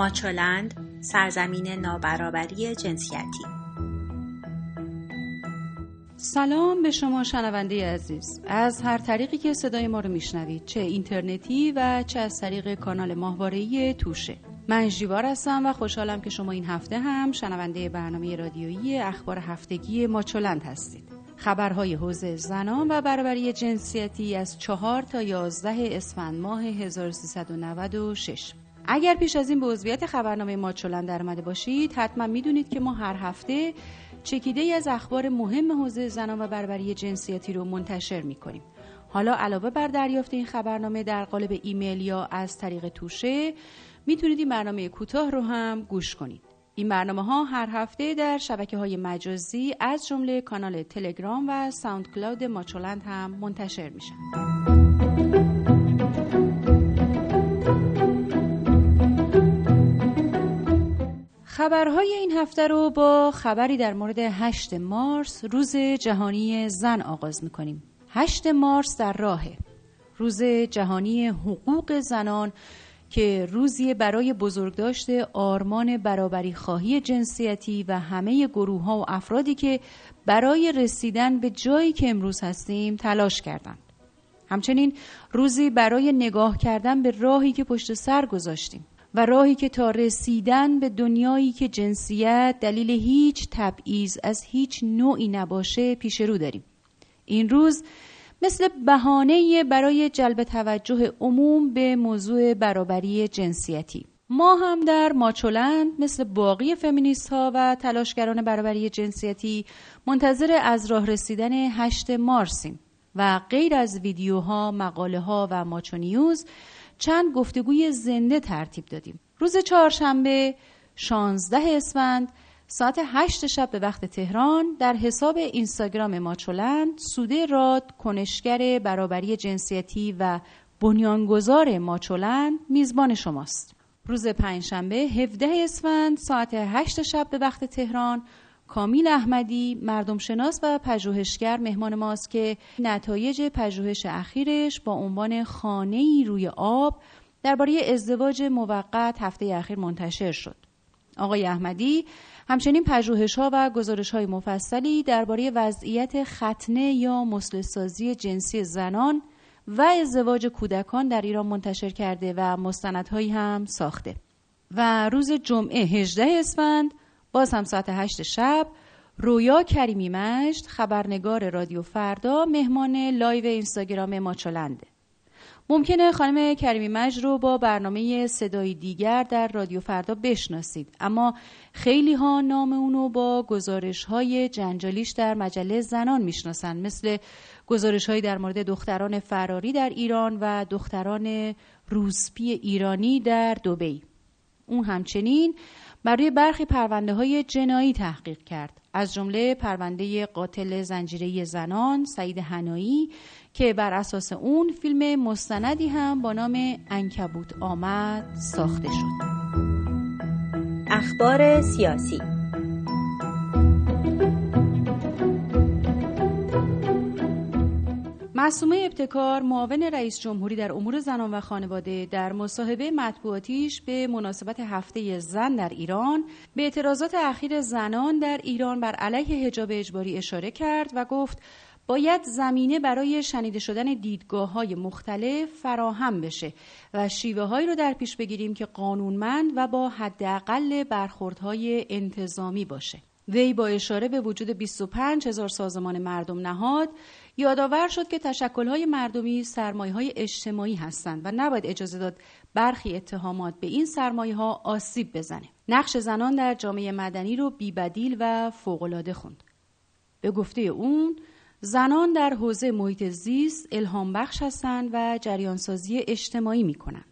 ماچولند سرزمین نابرابری جنسیتی. سلام به شما شنونده عزیز. از هر طریقی که صدای ما رو میشنوید چه اینترنتی و چه از طریق کانال ماهواره‌ای توشه. من جیوار هستم و خوشحالم که شما این هفته هم شنونده برنامه رادیویی اخبار هفتگی ماچولند هستید. خبرهای حوزه زنان و برابری جنسیتی از چهار تا یازده اسفند ماه 1396 اگر پیش از این به عضویت خبرنامه ماچولند درآمده باشید حتما می‌دونید که ما هر هفته چکیده از اخبار مهم حوزه زنان و برابری جنسیتی رو منتشر می‌کنیم حالا علاوه بر دریافت این خبرنامه در قالب ایمیل یا از طریق توشه می‌تونید این برنامه کوتاه رو هم گوش کنید این برنامه ها هر هفته در شبکه های مجازی از جمله کانال تلگرام و ساوند کلاود ماچولند هم منتشر میشن. خبرهای این هفته رو با خبری در مورد 8 مارس روز جهانی زن آغاز می‌کنیم. 8 مارس در راهه. روز جهانی حقوق زنان که روزی برای بزرگداشت آرمان برابری خواهی جنسیتی و همه گروه ها و افرادی که برای رسیدن به جایی که امروز هستیم تلاش کردند. همچنین روزی برای نگاه کردن به راهی که پشت سر گذاشتیم و راهی که تا رسیدن به دنیایی که جنسیت دلیل هیچ تبعیض از هیچ نوعی نباشه پیش رو داریم. این روز مثل بهانه برای جلب توجه عموم به موضوع برابری جنسیتی ما هم در ماچولند مثل باقی فمینیست ها و تلاشگران برابری جنسیتی منتظر از راه رسیدن 8 مارسیم و غیر از ویدیوها، مقاله ها و ماچو نیوز چند گفتگوی زنده ترتیب دادیم. روز چهارشنبه 16 اسفند ساعت هشت شب به وقت تهران در حساب اینستاگرام ماچولند سوده راد کنشگر برابری جنسیتی و بنیانگذار ماچولند میزبان شماست روز پنجشنبه 17 اسفند ساعت 8 شب به وقت تهران کامیل احمدی مردم شناس و پژوهشگر مهمان ماست که نتایج پژوهش اخیرش با عنوان خانه روی آب درباره ازدواج موقت هفته اخیر منتشر شد. آقای احمدی همچنین پژوهش ها و گزارش های مفصلی درباره وضعیت ختنه یا مثله‌سازی جنسی زنان و ازدواج کودکان در ایران منتشر کرده و مستندهایی هم ساخته و روز جمعه 18 اسفند باز هم ساعت 8 شب. رویا کریمی مجد خبرنگار رادیو فردا مهمان live اینستاگرام ماچولنده ممکنه خانم کریمی مج رو با برنامه صدای دیگر در رادیو فردا بشناسید. اما خیلی ها نام اونو با گزارش های جنجالیش در مجله زنان می‌شناسن مثل گزارش های در مورد دختران فراری در ایران و دختران روسپی ایرانی در دوبی. اون همچنین برای برخی پرونده های جنایی تحقیق کرد. از جمله پرونده قاتل زنجیره زنان سعید هنایی که بر اساس اون فیلم مستندی هم با نام انکبوت آمد ساخته شد. اخبار سیاسی معصومه ابتکار معاون رئیس جمهوری در امور زنان و خانواده در مصاحبه مطبوعاتیش به مناسبت هفته زن در ایران به اعتراضات اخیر زنان در ایران بر علیه حجاب اجباری اشاره کرد و گفت باید زمینه برای شنیده شدن دیدگاه های مختلف فراهم بشه و شیوه هایی رو در پیش بگیریم که قانونمند و با حداقل برخوردهای انتظامی باشه. وی با اشاره به وجود 25 هزار سازمان مردم نهاد یادآور شد که تشکلهای مردمی سرمایه های اجتماعی هستند و نباید اجازه داد برخی اتهامات به این سرمایه ها آسیب بزنه. نقش زنان در جامعه مدنی رو بیبدیل و فوقالعاده خوند. به گفته اون زنان در حوزه محیط زیست الهام بخش هستند و جریانسازی اجتماعی می کنند.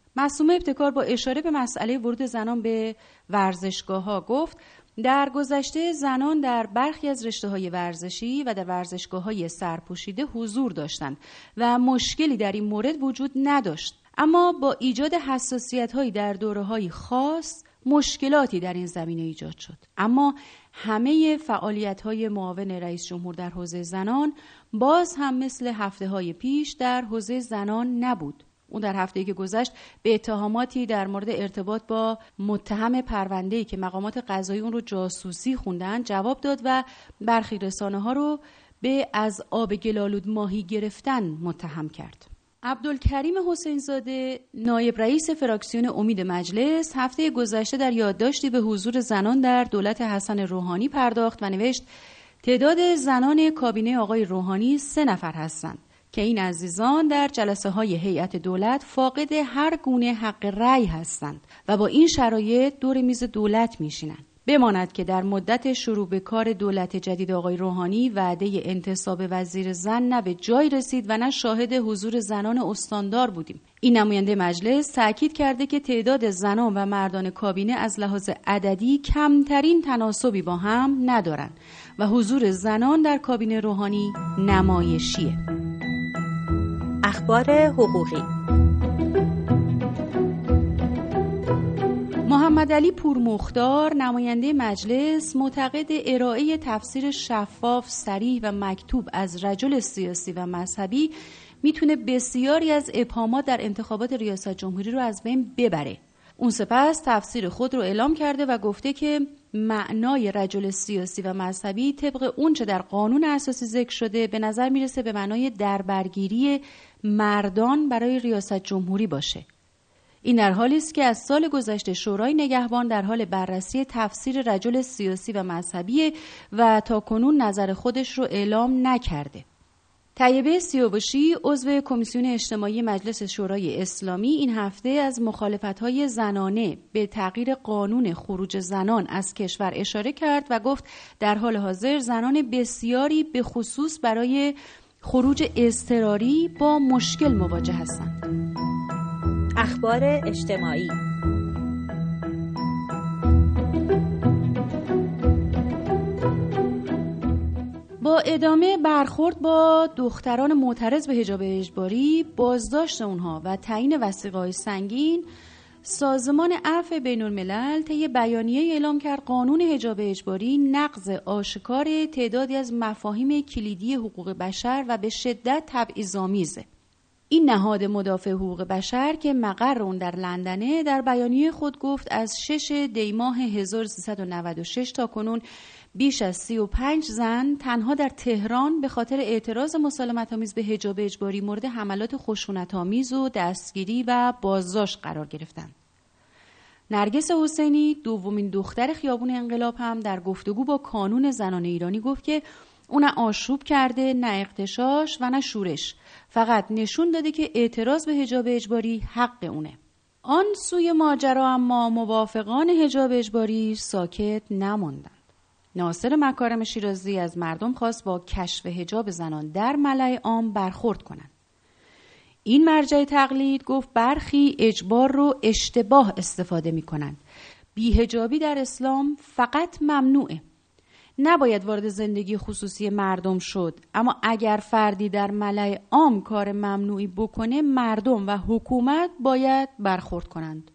ابتکار با اشاره به مسئله ورود زنان به ورزشگاه ها گفت در گذشته زنان در برخی از رشته های ورزشی و در ورزشگاه های سرپوشیده حضور داشتند و مشکلی در این مورد وجود نداشت. اما با ایجاد حساسیت هایی در دوره های خاص مشکلاتی در این زمینه ایجاد شد. اما همه فعالیت های معاون رئیس جمهور در حوزه زنان باز هم مثل هفته های پیش در حوزه زنان نبود. اون در هفته که گذشت به اتهاماتی در مورد ارتباط با متهم پرونده‌ای که مقامات قضایی اون رو جاسوسی خوندن جواب داد و برخی رسانه ها رو به از آب گلالود ماهی گرفتن متهم کرد. عبدالکریم حسینزاده نایب رئیس فراکسیون امید مجلس هفته گذشته در یادداشتی به حضور زنان در دولت حسن روحانی پرداخت و نوشت تعداد زنان کابینه آقای روحانی سه نفر هستند که این عزیزان در جلسه های هیئت دولت فاقد هر گونه حق رأی هستند و با این شرایط دور میز دولت میشینند. بماند که در مدت شروع به کار دولت جدید آقای روحانی وعده انتصاب وزیر زن نه به جای رسید و نه شاهد حضور زنان استاندار بودیم. این نماینده مجلس تاکید کرده که تعداد زنان و مردان کابینه از لحاظ عددی کمترین تناسبی با هم ندارند و حضور زنان در کابینه روحانی نمایشیه. اخبار حقوقی محمد علی پورمختار نماینده مجلس معتقد ارائه تفسیر شفاف، سریح و مکتوب از رجل سیاسی و مذهبی می‌تونه بسیاری از ابهامات در انتخابات ریاست جمهوری رو از بین ببره. اون سپس تفسیر خود رو اعلام کرده و گفته که معنای رجل سیاسی و مذهبی طبق اونچه در قانون اساسی ذکر شده به نظر می‌رسه به معنای دربرگیری مردان برای ریاست جمهوری باشه. این در حالی است که از سال گذشته شورای نگهبان در حال بررسی تفسیر رجل سیاسی و مذهبی و تا کنون نظر خودش رو اعلام نکرده. طیبه سیاوشی عضو کمیسیون اجتماعی مجلس شورای اسلامی این هفته از مخالفت‌های زنانه به تغییر قانون خروج زنان از کشور اشاره کرد و گفت در حال حاضر زنان بسیاری به خصوص برای خروج اضطراری با مشکل مواجه هستند. اخبار اجتماعی ادامه برخورد با دختران معترض به حجاب اجباری بازداشت اونها و تعیین وسیقه سنگین سازمان عفو بین الملل طی بیانیه اعلام کرد قانون حجاب اجباری نقض آشکار تعدادی از مفاهیم کلیدی حقوق بشر و به شدت تبعیض‌آمیزه. این نهاد مدافع حقوق بشر که مقر اون در لندنه در بیانیه خود گفت از 6 دیماه 1396 تا کنون بیش از 35 زن تنها در تهران به خاطر اعتراض مسالمت آمیز به حجاب اجباری مورد حملات خشونت آمیز و دستگیری و بازداشت قرار گرفتند. نرگس حسینی دومین دختر خیابون انقلاب هم در گفتگو با کانون زنان ایرانی گفت که او نه آشوب کرده نه اقتشاش و نه شورش. فقط نشون داده که اعتراض به حجاب اجباری حق اونه. آن سوی ماجرا اما موافقان حجاب اجباری ساکت نموندند ناصر مکارم شیرازی از مردم خواست با کشف حجاب زنان در ملع عام برخورد کنند این مرجع تقلید گفت برخی اجبار رو اشتباه استفاده می کنند. بیهجابی در اسلام فقط ممنوعه. نباید وارد زندگی خصوصی مردم شد اما اگر فردی در ملع عام کار ممنوعی بکنه مردم و حکومت باید برخورد کنند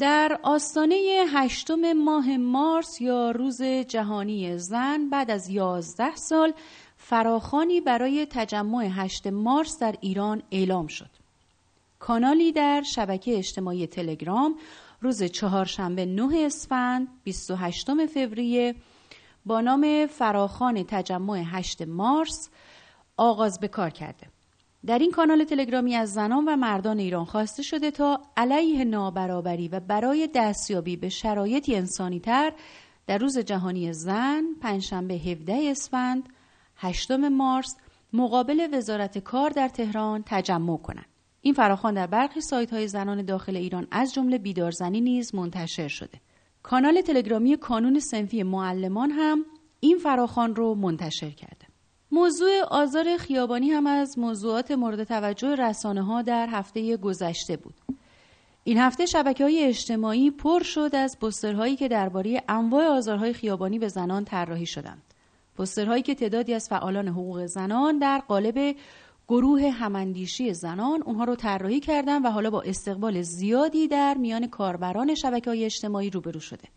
در آستانه هشتم ماه مارس یا روز جهانی زن بعد از یازده سال فراخانی برای تجمع هشت مارس در ایران اعلام شد. کانالی در شبکه اجتماعی تلگرام روز چهارشنبه 9 اسفند 28 فوریه با نام فراخان تجمع 8 مارس آغاز به کار کرده. در این کانال تلگرامی از زنان و مردان ایران خواسته شده تا علیه نابرابری و برای دستیابی به شرایطی انسانی تر در روز جهانی زن پنجشنبه 17 اسفند 8 مارس مقابل وزارت کار در تهران تجمع کنند. این فراخوان در برخی سایت های زنان داخل ایران از جمله بیدارزنی نیز منتشر شده. کانال تلگرامی کانون سنفی معلمان هم این فراخان رو منتشر کرده. موضوع آزار خیابانی هم از موضوعات مورد توجه رسانه ها در هفته گذشته بود. این هفته شبکه های اجتماعی پر شد از پسترهایی که درباره انواع آزارهای خیابانی به زنان طراحی شدند. پسترهایی که تعدادی از فعالان حقوق زنان در قالب گروه هماندیشی زنان اونها رو طراحی کردن و حالا با استقبال زیادی در میان کاربران شبکه های اجتماعی روبرو شده.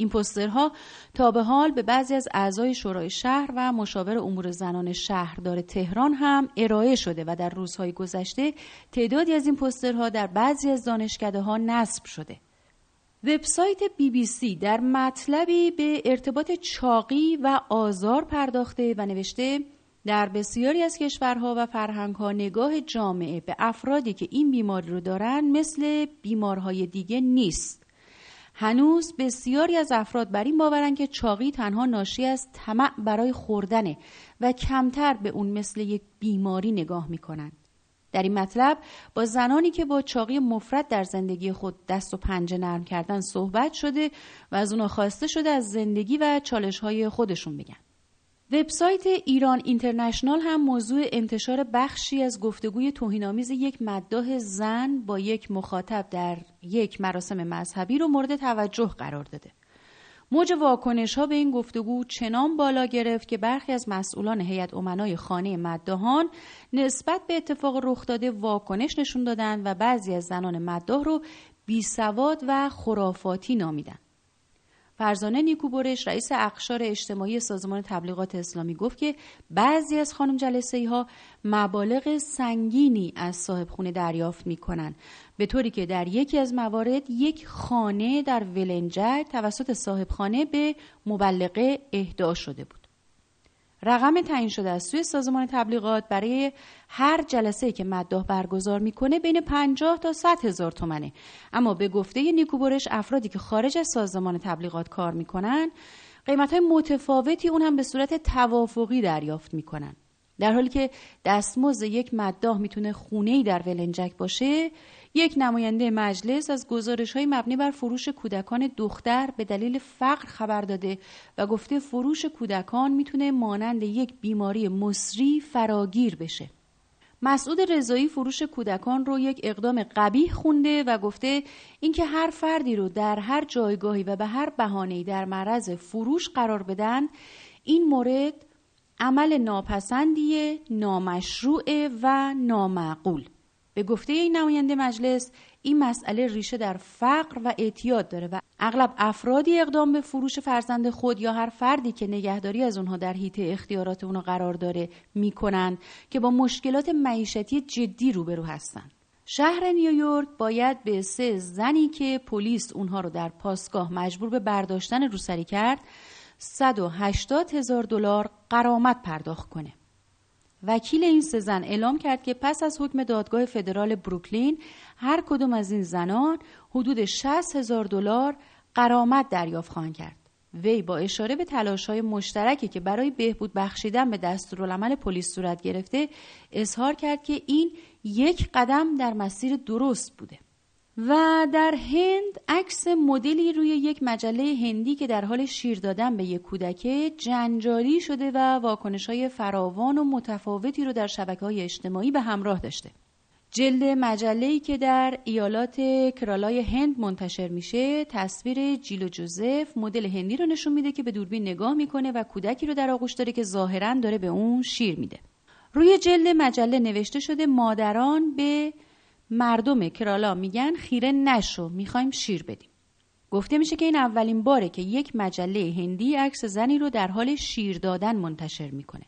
این پسترها تا به حال به بعضی از اعضای شورای شهر و مشاور امور زنان شهردار تهران هم ارائه شده و در روزهای گذشته تعدادی از این پسترها در بعضی از دانشکده ها نصب شده. وبسایت بی بی سی در مطلبی به ارتباط چاقی و آزار پرداخته و نوشته در بسیاری از کشورها و فرهنگها نگاه جامعه به افرادی که این بیماری رو دارن مثل بیمارهای دیگه نیست. هنوز بسیاری از افراد بر این باورن که چاقی تنها ناشی از طمع برای خوردنه و کمتر به اون مثل یک بیماری نگاه می‌کنن. در این مطلب با زنانی که با چاقی مفرد در زندگی خود دست و پنجه نرم کردن صحبت شده و از اونا خواسته شده از زندگی و چالش های خودشون بگن. وبسایت ایران اینترنشنال هم موضوع انتشار بخشی از گفتگوی توهینآمیز یک مداح زن با یک مخاطب در یک مراسم مذهبی رو مورد توجه قرار داده. موج واکنش ها به این گفتگو چنان بالا گرفت که برخی از مسئولان هیئت امنای خانه مداهان نسبت به اتفاق رخ داده واکنش نشون دادند و بعضی از زنان مداح رو بی سواد و خرافاتی نامیدند. فرزانه نیکوبرش رئیس اقشار اجتماعی سازمان تبلیغات اسلامی گفت که بعضی از خانم جلسه ها مبالغ سنگینی از صاحب خونه دریافت می کنند به طوری که در یکی از موارد یک خانه در ولنجک توسط صاحب خانه به مبلغه اهدا شده بود. رقم تعیین شده از سوی سازمان تبلیغات برای هر جلسه که مداح برگزار می‌کنه بین 50 تا 100 هزار تومنه. اما به گفته نیکوبرش افرادی که خارج از سازمان تبلیغات کار می‌کنن قیمت های متفاوتی اون هم به صورت توافقی دریافت می‌کنن. در حالی که دستمزد یک مداح می‌تونه خونه ای در ولنجک باشه یک نماینده مجلس از گزارش های مبنی بر فروش کودکان دختر به دلیل فقر خبر داده و گفته فروش کودکان می‌تونه مانند یک بیماری مصری فراگیر بشه. مسعود رضایی فروش کودکان رو یک اقدام قبیح خونده و گفته اینکه هر فردی رو در هر جایگاهی و به هر بهانه‌ای در معرض فروش قرار بدن این مورد عمل ناپسندیه، نامشروع و نامعقول. به گفته این نماینده مجلس این مسئله ریشه در فقر و اعتیاد داره و اغلب افرادی اقدام به فروش فرزند خود یا هر فردی که نگهداری از اونها در حیطه اختیارات اونها قرار داره می‌کنند که با مشکلات معیشتی جدی روبرو هستند. شهر نیویورک باید به سه زنی که پلیس اونها رو در پاسگاه مجبور به برداشتن روسری کرد 180 هزار دلار قرامت پرداخت کنه. وکیل این سه زن اعلام کرد که پس از حکم دادگاه فدرال بروکلین هر کدوم از این زنان حدود 60 هزار دلار قرامت دریافت خواهند کرد. وی با اشاره به تلاش های مشترکی که برای بهبود بخشیدن به دستورالعمل پلیس صورت گرفته اظهار کرد که این یک قدم در مسیر درست بوده. و در هند عکس مدلی روی یک مجله هندی که در حال شیر دادن به یک کودکه جنجالی شده و واکنش های فراوان و متفاوتی رو در شبکه های اجتماعی به همراه داشته. جلد مجله‌ای که در ایالات کرالای هند منتشر میشه تصویر جیلو جوزف مدل هندی رو نشون میده که به دوربین نگاه می‌کنه و کودکی رو در آغوش داره که ظاهرا داره به اون شیر میده روی جلد مجله نوشته شده مادران به مردم کرالا میگن خیره نشو می‌خوایم شیر بدیم. گفته میشه که این اولین باره که یک مجله هندی عکس زنی رو در حال شیر دادن منتشر می‌کنه.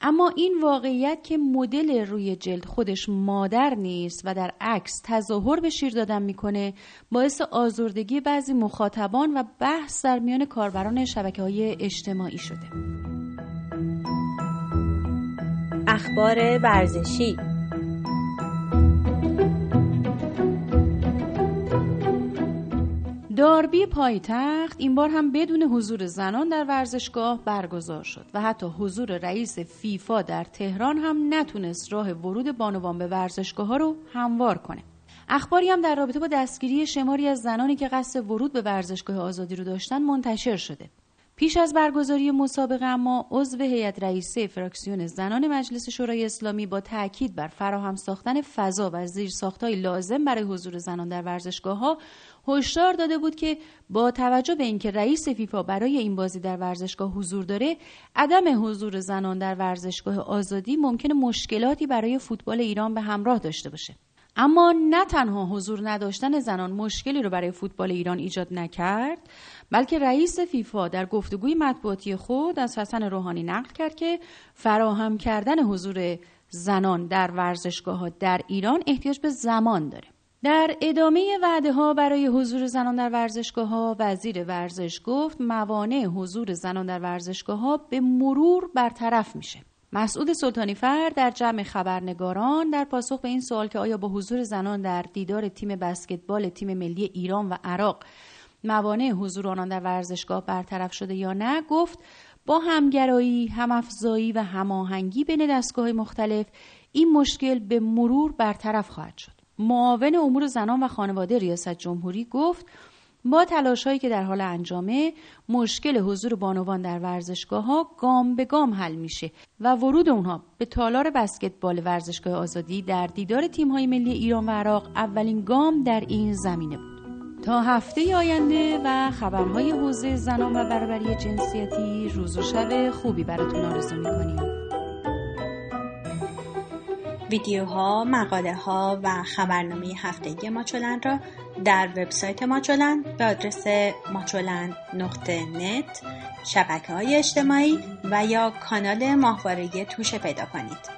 اما این واقعیت که مدل روی جلد خودش مادر نیست و در عکس تظاهر به شیر دادن می‌کنه باعث آزردگی بعضی مخاطبان و بحث در میان کاربران شبکه های اجتماعی شده. اخبار ورزشی داربی پایتخت این بار هم بدون حضور زنان در ورزشگاه برگزار شد و حتی حضور رئیس فیفا در تهران هم نتونست راه ورود بانوان به ورزشگاه ها رو هموار کنه. اخباری هم در رابطه با دستگیری شماری از زنانی که قصد ورود به ورزشگاه آزادی رو داشتن منتشر شده. پیش از برگزاری مسابقه اما عضو هیئت رئیسه فراکسیون زنان مجلس شورای اسلامی با تاکید بر فراهم ساختن فضا و زیرساختهای لازم برای حضور زنان در ورزشگاه ها هشدار داده بود که با توجه به اینکه رئیس فیفا برای این بازی در ورزشگاه حضور داره عدم حضور زنان در ورزشگاه آزادی ممکن مشکلاتی برای فوتبال ایران به همراه داشته باشه. اما نه تنها حضور نداشتن زنان مشکلی رو برای فوتبال ایران ایجاد نکرد بلکه رئیس فیفا در گفتگوی مطبوعاتی خود از حسن روحانی نقل کرد که فراهم کردن حضور زنان در ورزشگاه ها در ایران احتیاج به زمان داره. در ادامه وعده ها برای حضور زنان در ورزشگاه ها وزیر ورزش گفت موانع حضور زنان در ورزشگاه ها به مرور برطرف میشه مسعود سلطانی فر در جمع خبرنگاران در پاسخ به این سوال که آیا با حضور زنان در دیدار تیم بسکتبال تیم ملی ایران و عراق موانع حضور آنان در ورزشگاه برطرف شده یا نه گفت با همگرایی، همافزایی و هماهنگی بین دستگاه مختلف این مشکل به مرور برطرف خواهد شد. معاون امور زنان و خانواده ریاست جمهوری گفت با تلاش هایی که در حال انجامه مشکل حضور بانوان در ورزشگاه ها گام به گام حل میشه و ورود اونها به تالار بسکتبال ورزشگاه آزادی در دیدار تیم های ملی ایران و عراق اولین گام در این زمینه بود. تا هفته آینده و خبرهای حوزه زنان و برابری جنسیتی روز و شب خوبی براتون آرزو می‌کنیم. ویدیوها، مقاله ها و خبرنامه هفتگی ماچولن را در وبسایت ماچولن به آدرس ماچولن نقطه شبکه های اجتماعی و یا کانال ماهواره توشه پیدا کنید.